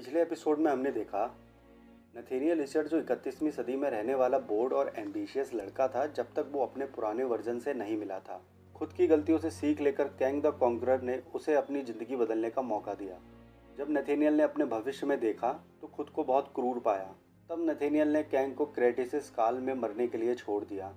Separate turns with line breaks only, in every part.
पिछले एपिसोड में हमने देखा, नथेनियल रिचर्ड जो इकतीसवीं सदी में रहने वाला बोर्ड और एम्बिशियस लड़का था, जब तक वो अपने पुराने वर्जन से नहीं मिला था। खुद की गलतियों से सीख लेकर कैंग द कॉन्करर ने उसे अपनी ज़िंदगी बदलने का मौका दिया। जब नथेनियल ने अपने भविष्य में देखा तो खुद को बहुत क्रूर पाया। तब नथेनियल ने कैंग को क्रेटिसिस काल में मरने के लिए छोड़ दिया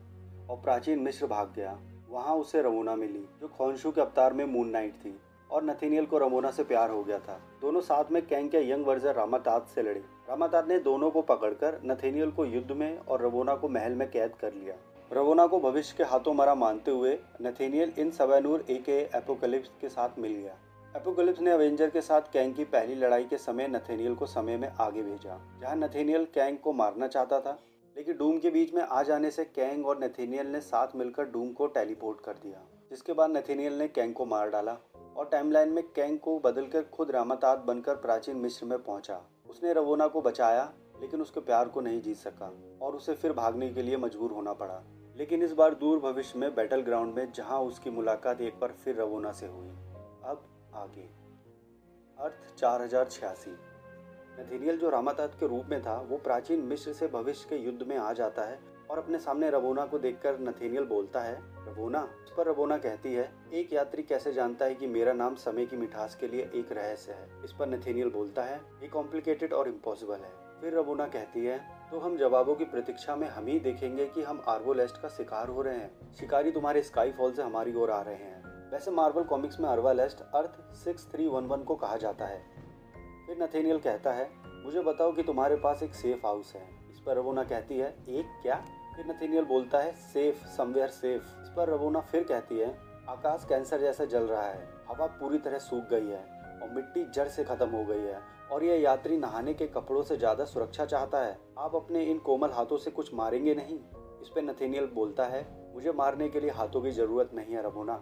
और प्राचीन मिस्र भाग गया। वहाँ उसे रमोना मिली, जो खोनशु के अवतार में मून नाइट थी। और नथेनियल को रमोना से प्यार हो गया था। दोनों साथ में कैंग के यंग वर्जन रामातात से लड़े। रामातात ने दोनों को पकड़कर नथेनियल को युद्ध में और रवोना को महल में कैद कर लिया। रवोना को भविष्य के हाथों मरा मानते हुए नथेनियल इन सवैनूर ए के एपोकलिप्स के साथ मिल गया। एपोकलिप्स ने अवेंजर के साथ कैंग की पहली लड़ाई के समय नथेनियल को समय में आगे भेजा, जहाँ नथेनियल कैंग को मारना चाहता था। लेकिन डूम के बीच में आ जाने से कैंग और नथेनियल ने साथ मिलकर डूम को टेलीपोर्ट कर दिया, जिसके बाद नथेनियल ने कैंग को मार डाला। और टाइमलाइन में कैंग को बदलकर खुद रामातात बनकर प्राचीन मिस्र में पहुँचा। उसने रवोना को बचाया, लेकिन उसके प्यार को नहीं जीत सका और उसे फिर भागने के लिए मजबूर होना पड़ा। लेकिन इस बार दूर भविष्य में बैटल ग्राउंड में जहाँ उसकी मुलाकात एक बार फिर रवोना से हुई। अब आगे। अर्थ चार हज़ार छियासी। नथेनियल जो रामातात के रूप में था, वो प्राचीन मिस्र से भविष्य के युद्ध में आ जाता है और अपने सामने रवोना को देखकर नथेनियल बोलता है, रवोना इस पर रवोना कहती है, एक यात्री कैसे जानता है कि मेरा नाम समय की मिठास के लिए एक रहस्य है? इस पर नथेनियल बोलता है, ये कॉम्प्लिकेटेड और इम्पॉसिबल है। फिर रवोना कहती है तो हम जवाबों की प्रतीक्षा में हम ही देखेंगे कि हम आर्वोलेस्ट का शिकार हो रहे हैं। शिकारी तुम्हारे स्काई फॉल से हमारी ओर आ रहे हैं। वैसे मार्वल कॉमिक्स में अर्वालेस्ट earth six three one one को कहा जाता है। फिर नथेनियल कहता है, मुझे बताओ कि तुम्हारे पास एक सेफ़ हाउस है। इस पर रवोना कहती है, एक क्या? फिर नथेनियल बोलता है, सेफ़, समवेयर सेफ़. इस पर रवोना फिर कहती है, आकाश कैंसर जैसा जल रहा है, हवा पूरी तरह सूख गई है और मिट्टी जड़ से खत्म हो गई है और यह यात्री नहाने के कपड़ों से ज़्यादा सुरक्षा चाहता है। आप अपने इन कोमल हाथों से कुछ मारेंगे नहीं? इस पर नथेनियल बोलता है, मुझे मारने के लिए हाथों की ज़रूरत नहीं है रबोना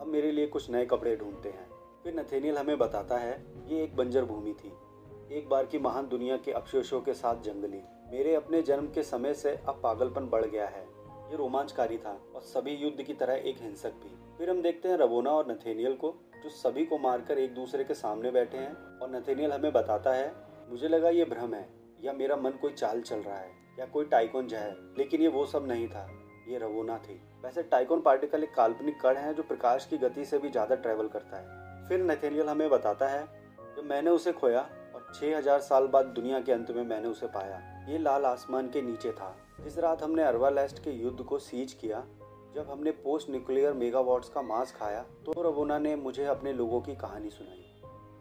अब मेरे लिए कुछ नए कपड़े ढूंढते हैं। फिर नथेनियल हमें बताता है, ये एक बंजर भूमि थी, एक बार की महान दुनिया के अवशेषों के साथ जंगली। मेरे अपने जन्म के समय से अब पागलपन बढ़ गया है। ये रोमांचकारी था और सभी युद्ध की तरह एक हिंसक भी। फिर हम देखते हैं रवोना और नथेनियल को, जो सभी को मारकर एक दूसरे के सामने बैठे हैं और नथेनियल हमें बताता है, मुझे लगा ये भ्रम है, या मेरा मन कोई चाल चल रहा है, या कोई टाइकोन है लेकिन ये वो सब नहीं था, ये रवोना थी। वैसे टाइकोन पार्टिकल एक काल्पनिक कण है, जो प्रकाश की गति से भी ज़्यादा ट्रेवल करता है। फिर नथेनियल हमें बताता है, जब मैंने उसे खोया और 6000 साल बाद दुनिया के अंत में मैंने उसे पाया ये लाल आसमान के नीचे था। जिस रात हमने अरवालेस्ट के युद्ध को सीज किया, जब हमने पोस्ट न्यूक्लियर मेगावाट्स का मांस खाया तो रवोना ने मुझे अपने लोगों की कहानी सुनाई।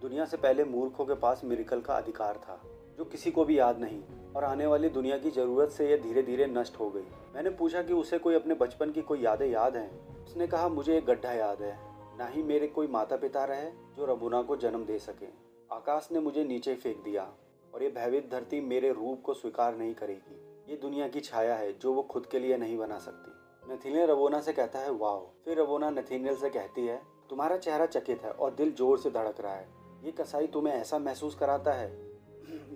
दुनिया से पहले मूर्खों के पास मिरिकल का अधिकार था, जो किसी को भी याद नहीं, और आने वाली दुनिया की ज़रूरत से यह धीरे धीरे नष्ट हो गई। मैंने पूछा कि उसे कोई अपने बचपन की कोई यादें याद हैं? उसने कहा, मुझे एक गड्ढा याद है। ना ही मेरे कोई माता पिता रहे, जो रबुना को जन्म दे सके। आकाश ने मुझे नीचे फेंक दिया। और ये भयभीत धरती मेरे रूप को स्वीकार नहीं करेगी। ये दुनिया की छाया है, जो वो खुद के लिए नहीं बना सकती। नथीनियल रबोना से कहता है वाह फिर रबोना नथीनियल से कहती है, तुम्हारा चेहरा चकित है और दिल ज़ोर से धड़क रहा है। ये कसाई तुम्हें ऐसा महसूस कराता है?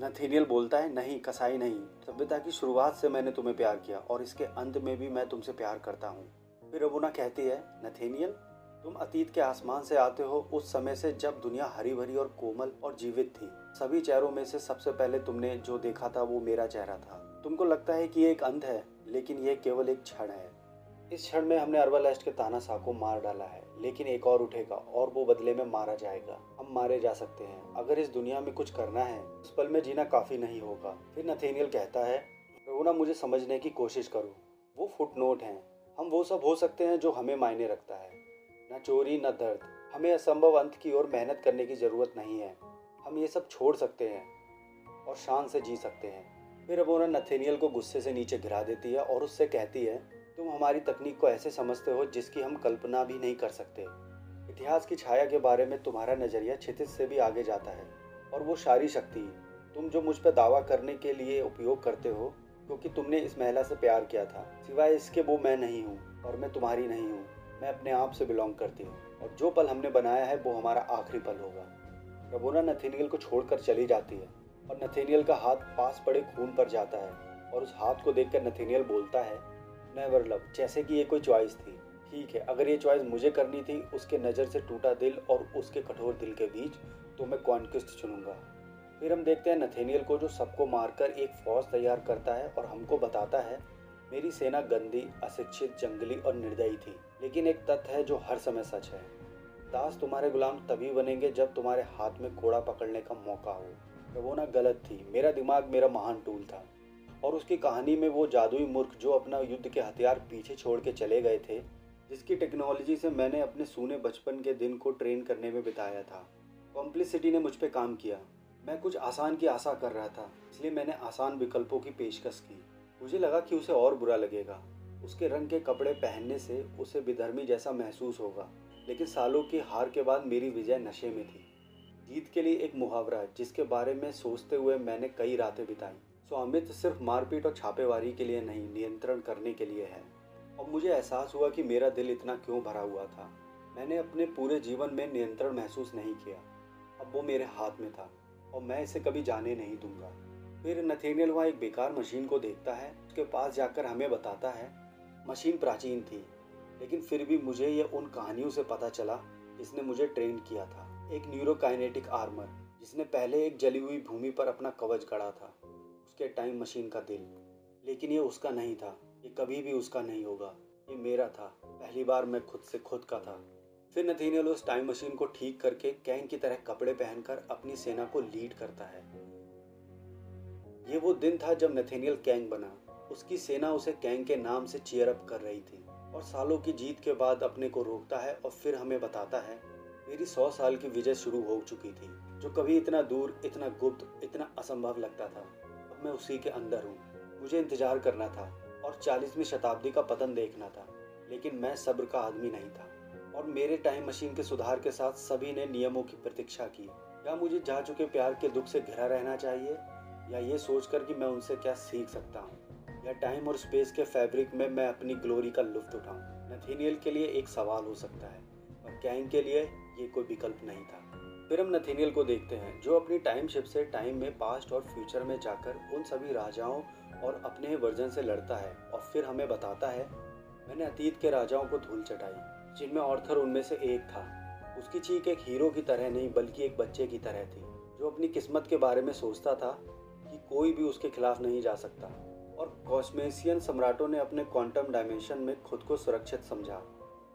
नथीनियल बोलता है, नहीं, कसाई नहीं। सभ्यता की शुरुआत से मैंने तुम्हें प्यार किया और इसके अंत में भी मैं तुमसे प्यार करता हूँ। फिर रबुना कहती है, नथेनियल तुम अतीत के आसमान से आते हो, उस समय से जब दुनिया हरी भरी और कोमल और जीवित थी। सभी चेहरों में से सबसे पहले तुमने जो देखा था, वो मेरा चेहरा था। तुमको लगता है कि ये एक अंत है, लेकिन ये केवल एक क्षण है। इस क्षण में हमने अरवालेस्ट के तानाशाह को मार डाला है, लेकिन एक और उठेगा, और वो बदले में मारा जाएगा। हम मारे जा सकते हैं। अगर इस दुनिया में कुछ करना है, उस पल में जीना काफ़ी नहीं होगा। फिर नथेनियल कहता है रोना मुझे समझने की कोशिश करो। वो फुट नोट है। हम वो सब हो सकते हैं जो हमें मायने रखता है। न चोरी, न दर्द। हमें असंभव अंत की ओर मेहनत करने की ज़रूरत नहीं है। हम ये सब छोड़ सकते हैं और शान से जी सकते हैं। फिर रबोना नथेनियल को गुस्से से नीचे गिरा देती है और उससे कहती है, तुम हमारी तकनीक को ऐसे समझते हो जिसकी हम कल्पना भी नहीं कर सकते। इतिहास की छाया के बारे में तुम्हारा नज़रिया क्षितिज से भी आगे जाता है और वो सारी शक्ति। तुम जो मुझ पर दावा करने के लिए उपयोग करते हो, क्योंकि तुमने इस महिला से प्यार किया था। सिवाय इसके वो मैं नहीं हूँ और मैं तुम्हारी नहीं हूँ। मैं अपने आप से बिलोंग करती हूँ और जो पल हमने बनाया है वो हमारा आखिरी पल होगा। रबोना नथेनियल को छोड़कर चली जाती है और नथेनियल का हाथ पास पड़े खून पर जाता है और उस हाथ को देखकर नथेनियल बोलता है नेवर लव जैसे कि ये कोई चॉइस थी। ठीक है, अगर ये चॉइस मुझे करनी थी, उसके नज़र से टूटा दिल और उसके कठोर दिल के बीच तो मैं कॉन्क्विस्ट चुनूँगा। फिर हम देखते हैं नथेनियल को जो सबको मारकर एक फौज तैयार करता है और हमको बताता है मेरी सेना गंदी, अशिक्षित, जंगली और निर्दयी थी, लेकिन एक तथ्य है जो हर समय सच है। दास तुम्हारे गुलाम तभी बनेंगे जब तुम्हारे हाथ में घोड़ा पकड़ने का मौका हो। रवोना गलत थी, मेरा दिमाग मेरा महान टूल था। और उसकी कहानी में वो जादुई मूर्ख जो अपना युद्ध के हथियार पीछे छोड़ के चले गए थे, जिसकी टेक्नोलॉजी से मैंने अपने सूने बचपन के दिन को ट्रेन करने में बिताया था। कॉम्प्लिसिटी ने मुझ पर काम किया। मैं कुछ आसान की आशा कर रहा था, इसलिए मैंने आसान विकल्पों की पेशकश की। मुझे लगा कि उसे और बुरा लगेगा। उसके रंग के कपड़े पहनने से उसे विधर्मी जैसा महसूस होगा, लेकिन सालों की हार के बाद मेरी विजय नशे में थी। जीत के लिए एक मुहावरा, जिसके बारे में सोचते हुए मैंने कई रातें बिताई। स्वामित्व सिर्फ़ मारपीट और छापेवारी के लिए नहीं, नियंत्रण करने के लिए है। और मुझे एहसास हुआ कि मेरा दिल इतना क्यों भरा हुआ था। मैंने अपने पूरे जीवन में नियंत्रण महसूस नहीं किया। अब वो मेरे हाथ में था, और मैं इसे कभी जाने नहीं दूँगा। फिर नथेनियल वहाँ एक बेकार मशीन को देखता है, उसके पास जाकर हमें बताता है। मशीन प्राचीन थी, लेकिन फिर भी मुझे ये उन कहानियों से पता चला जिसने मुझे ट्रेन किया था। एक न्यूरोकाइनेटिक आर्मर, जिसने पहले एक जली हुई भूमि पर अपना कवच गढ़ा था। उसके टाइम मशीन का दिल, लेकिन ये उसका नहीं था। ये कभी भी उसका नहीं होगा। ये मेरा था, पहली बार मैं खुद से खुद का था। फिर नथीनियल उस टाइम मशीन को ठीक करके कैंग की तरह कपड़े पहनकर अपनी सेना को लीड करता है। ये वो दिन था जब नथेनियल कैंग बना। उसकी सेना उसे कैंग के नाम से चेयर अप कर रही थी और सालों की जीत के बाद अपने को रोकता है और फिर हमें बताता है, मेरी सौ साल की विजय शुरू हो चुकी थी, जो कभी इतना दूर, इतना गुप्त, इतना असंभव लगता था। अब मैं उसी के अंदर हूँ। मुझे इंतज़ार करना था और चालीसवीं शताब्दी का पतन देखना था, लेकिन मैं सब्र का आदमी नहीं था और मेरे टाइम मशीन के सुधार के साथ सभी ने नियमों की प्रतीक्षा की। क्या मुझे जा चुके प्यार के दुख से घिरा रहना चाहिए? या ये सोचकर कि मैं उनसे क्या सीख सकता हूँ? या टाइम और स्पेस के फैब्रिक में मैं अपनी ग्लोरी का लुफ्त उठाऊं? नथीनियल के लिए एक सवाल हो सकता है, और कैंग के लिए ये कोई विकल्प नहीं था। फिर हम नथीनियल को देखते हैं, जो अपनी टाइम शिप से टाइम में पास्ट और फ्यूचर में जाकर उन सभी राजाओं और अपने वर्जन से लड़ता है, और फिर हमें बताता है, मैंने अतीत के राजाओं को धूल चटाई, जिनमें ऑर्थर उनमें से एक था। उसकी चीख एक हीरो की तरह नहीं, बल्कि एक बच्चे की तरह थी, जो अपनी किस्मत के बारे में सोचता था कोई भी उसके खिलाफ नहीं जा सकता। और कॉस्मेसियन सम्राटों ने अपने क्वांटम डायमेंशन में खुद को सुरक्षित समझा।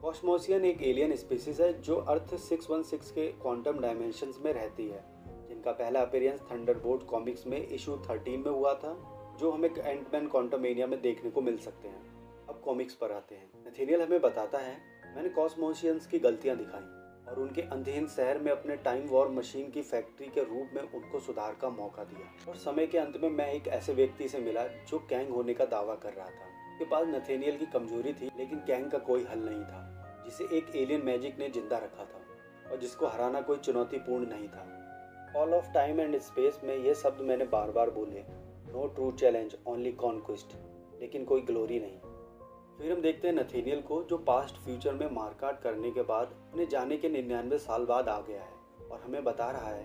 कॉस्मोसियन एक एलियन स्पीसीज है जो अर्थ 616 के क्वांटम डायमेंशन में रहती है, जिनका पहला अपीयरेंस थंडरबोल्ट कॉमिक्स में इशू 13 में हुआ था, जो हमें एंटमैन क्वांटम एरिया में देखने को मिल सकते हैं। अब कॉमिक्स पर आते हैं। नथेनियल हमें बताता है, मैंने कॉस्मोशियंस की गलतियाँ दिखाई। और उनके अंधहीन शहर में अपने टाइम वॉर मशीन की फैक्ट्री के रूप में उनको सुधार का मौका दिया। और समय के अंत में मैं एक ऐसे व्यक्ति से मिला जो कैंग होने का दावा कर रहा था। उसके पास नथेनियल की कमज़ोरी थी, लेकिन कैंग का कोई हल नहीं था, जिसे एक एलियन मैजिक ने ज़िंदा रखा था और जिसको हराना कोई चुनौतीपूर्ण नहीं था। All of time and space में ये शब्द मैंने बार बार बोले no true challenge only conquest लेकिन कोई ग्लोरी नहीं। फिर हम देखते हैं नथेनियल को, जो पास्ट फ्यूचर में मारकाट करने के बाद, अपने जाने के निन्यानवे साल बाद आ गया है और हमें बता रहा है,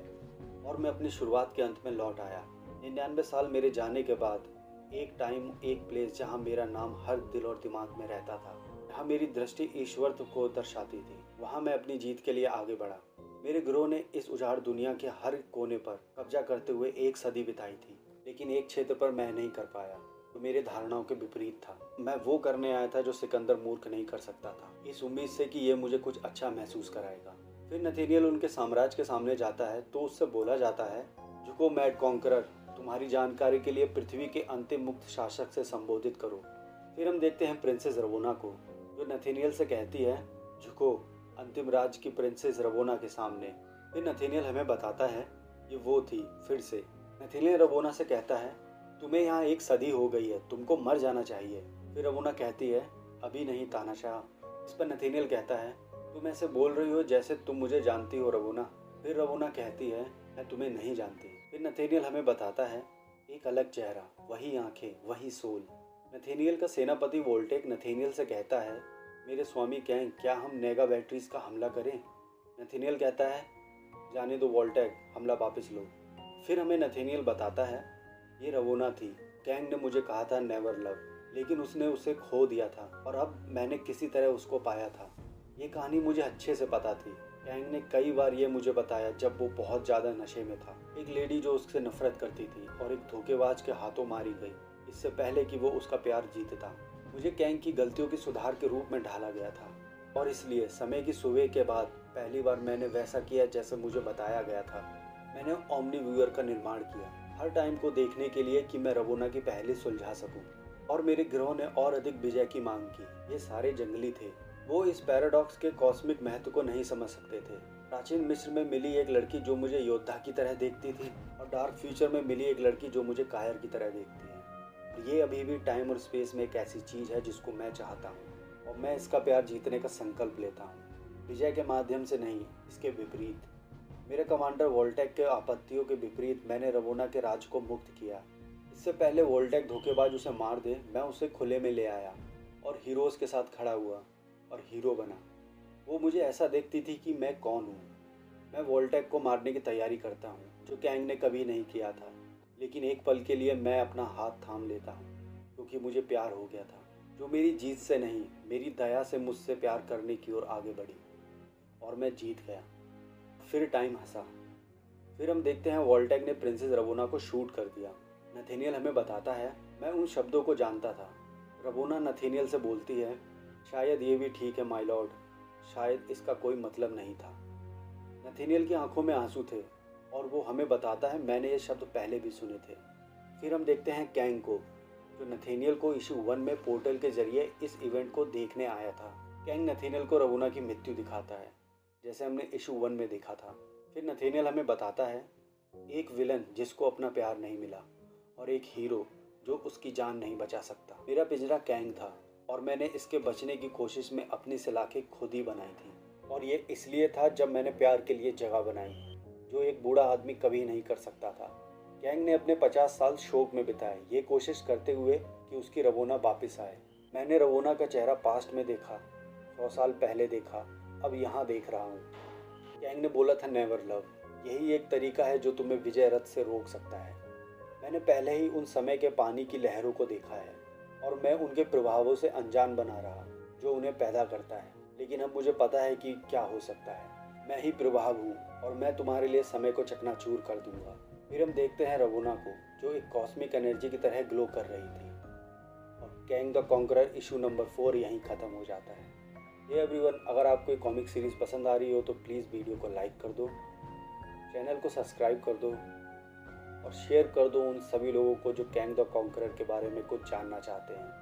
और मैं अपनी शुरुआत के अंत में लौट आया। निन्यानवे साल मेरे जाने के बाद, एक टाइम एक प्लेस जहाँ मेरा नाम हर दिल और दिमाग में रहता था, जहाँ मेरी दृष्टि ईश्वर को दर्शाती थी, वहाँ मैं अपनी जीत के लिए आगे बढ़ा। मेरे ग्रोह ने इस उजाड़ दुनिया के हर कोने पर कब्जा करते हुए एक सदी बिताई थी, लेकिन एक क्षेत्र पर मैं नहीं कर पाया। मेरे धारणाओं के विपरीत था। मैं वो करने आया था जो सिकंदर मूर्ख नहीं कर सकता था। इस उम्मीद से कि ये मुझे कुछ अच्छा महसूस कराएगा। फिर नथेनियल उनके साम्राज्य के सामने जाता है तो उससे बोला जाता है, झुको मैड कॉन्करर, तुम्हारी जानकारी के लिए पृथ्वी के अंतिम मुक्त शासक से संबोधित करो। फिर हम देखते हैं प्रिंसेस रवोना को, जो नथेनियल से कहती है, झुको, अंतिम राज की प्रिंसेस रवोना के सामने। फिर नथेनियल हमें बताता है, ये वो थी, फिर से। नथेनियल रवोना से कहता है तुम्हें यहाँ एक सदी हो गई है, तुमको मर जाना चाहिए। फिर रवोना कहती है, अभी नहीं तानाशाह। इस पर नथेनियल कहता है, तुम ऐसे बोल रही हो जैसे तुम मुझे जानती हो, रवोना। फिर रवोना कहती है, मैं तुम्हें नहीं जानती। फिर नथेनियल हमें बताता है, एक अलग चेहरा, वही आँखें, वही सोल। नथेनियल का सेनापति वोल्टेक नथेनियल से कहता है, मेरे स्वामी कहें, क्या हम नेगा बैटरीज का हमला करें? नथेनियल कहता है, जाने दो वोल्टेक, हमला वापस लो। फिर हमें नथेनियल बताता है ये रवोना थी। कैंग ने मुझे कहा था नेवर लव लेकिन उसने उसे खो दिया था और अब मैंने किसी तरह उसको पाया था। ये कहानी मुझे अच्छे से पता थी। कैंग ने कई बार ये मुझे बताया जब वो बहुत ज़्यादा नशे में था। एक लेडी जो उससे नफरत करती थी और एक धोखेबाज के हाथों मारी गई, इससे पहले कि वो उसका प्यार जीतता। मुझे कैंग की गलतियों की सुधार के रूप में ढाला गया था और इसलिए समय की सुबह के बाद पहली बार मैंने वैसा किया जैसे मुझे बताया गया था। मैंने ओमनी व्यूअर का निर्माण किया। हर टाइम को देखने के लिए कि मैं रवोना की पहले सुलझा सकूँ। और मेरे ग्रह ने और अधिक विजय की मांग की। ये सारे जंगली थे। वो इस पैराडॉक्स के कॉस्मिक महत्व को नहीं समझ सकते थे। प्राचीन मिस्र में मिली एक लड़की जो मुझे योद्धा की तरह देखती थी और डार्क फ्यूचर में मिली एक लड़की जो मुझे कायर की तरह देखती है। ये अभी भी टाइम और स्पेस में एक ऐसी चीज़ है जिसको मैं चाहता हूँ। और मैं इसका प्यार जीतने का संकल्प लेता हूँ। विजय के माध्यम से नहीं, इसके विपरीत। मेरे कमांडर वोल्टेक के आपत्तियों के विपरीत मैंने रवोना के राज को मुक्त किया। इससे पहले वोल्टेक धोखेबाज उसे मार दे, मैं उसे खुले में ले आया और हीरोज़ के साथ खड़ा हुआ और हीरो बना। वो मुझे ऐसा देखती थी कि मैं कौन हूँ। मैं वोल्टेक को मारने की तैयारी करता हूँ, जो कैंग ने कभी नहीं किया था। लेकिन एक पल के लिए मैं अपना हाथ थाम लेता हूँ, क्योंकि मुझे प्यार हो गया था। जो मेरी जीत से नहीं, मेरी दया से मुझसे प्यार करने की ओर आगे बढ़ी और मैं जीत गया। फिर टाइम हंसा। फिर हम देखते हैं वोल्टेक ने प्रिंसेस रवोना को शूट कर दिया। नथेनियल हमें बताता है, मैं उन शब्दों को जानता था। रवोना नथेनियल से बोलती है, शायद ये भी ठीक है माई लॉर्ड शायद इसका कोई मतलब नहीं था. नथेनियल की आँखों में आँसू थे और वो हमें बताता है, मैंने ये शब्द पहले भी सुने थे. फिर हम देखते हैं कैंग को, जो नथेनियल को इशू वन में पोर्टल के ज़रिए इस इवेंट को देखने आया था। कैंग नथेनियल को रवोना की मृत्यु दिखाता है। जैसे हमने इशू वन में देखा था। फिर नथेनियल हमें बताता है, एक विलन जिसको अपना प्यार नहीं मिला और एक हीरो जो उसकी जान नहीं बचा सकता। मेरा पिंजरा कैंग था और मैंने इसके बचने की कोशिश में अपनी सलाखें खुद ही बनाई थी। और ये इसलिए था जब मैंने प्यार के लिए जगह बनाई, जो एक बूढ़ा आदमी कभी नहीं कर सकता था। कैंग ने अपने पचास साल शोक में बिताए। ये कोशिश करते हुए कि उसकी रवोना वापस आए। मैंने रवोना का चेहरा पास्ट में देखा, सौ साल पहले देखा अब यहाँ देख रहा हूँ। कैंग ने बोला था नेवर लव यही एक तरीका है जो तुम्हें विजय रथ से रोक सकता है। मैंने पहले ही उन समय के पानी की लहरों को देखा है और मैं उनके प्रभावों से अनजान बना रहा, जो उन्हें पैदा करता है। लेकिन अब मुझे पता है कि क्या हो सकता है। मैं ही प्रभाव हूँ और मैं तुम्हारे लिए समय को चकनाचूर कर दूँगा। फिर हम देखते हैं रवोना को, जो एक कॉस्मिक एनर्जी की तरह ग्लो कर रही थी। और Kang the conqueror issue number four यहीं ख़त्म हो जाता है। ये एवरीवन अगर आपको ये कॉमिक सीरीज़ पसंद आ रही हो तो प्लीज़ वीडियो को लाइक कर दो चैनल को सब्सक्राइब कर दो, और शेयर कर दो उन सभी लोगों को जो कैंग द कॉन्करर के बारे में कुछ जानना चाहते हैं।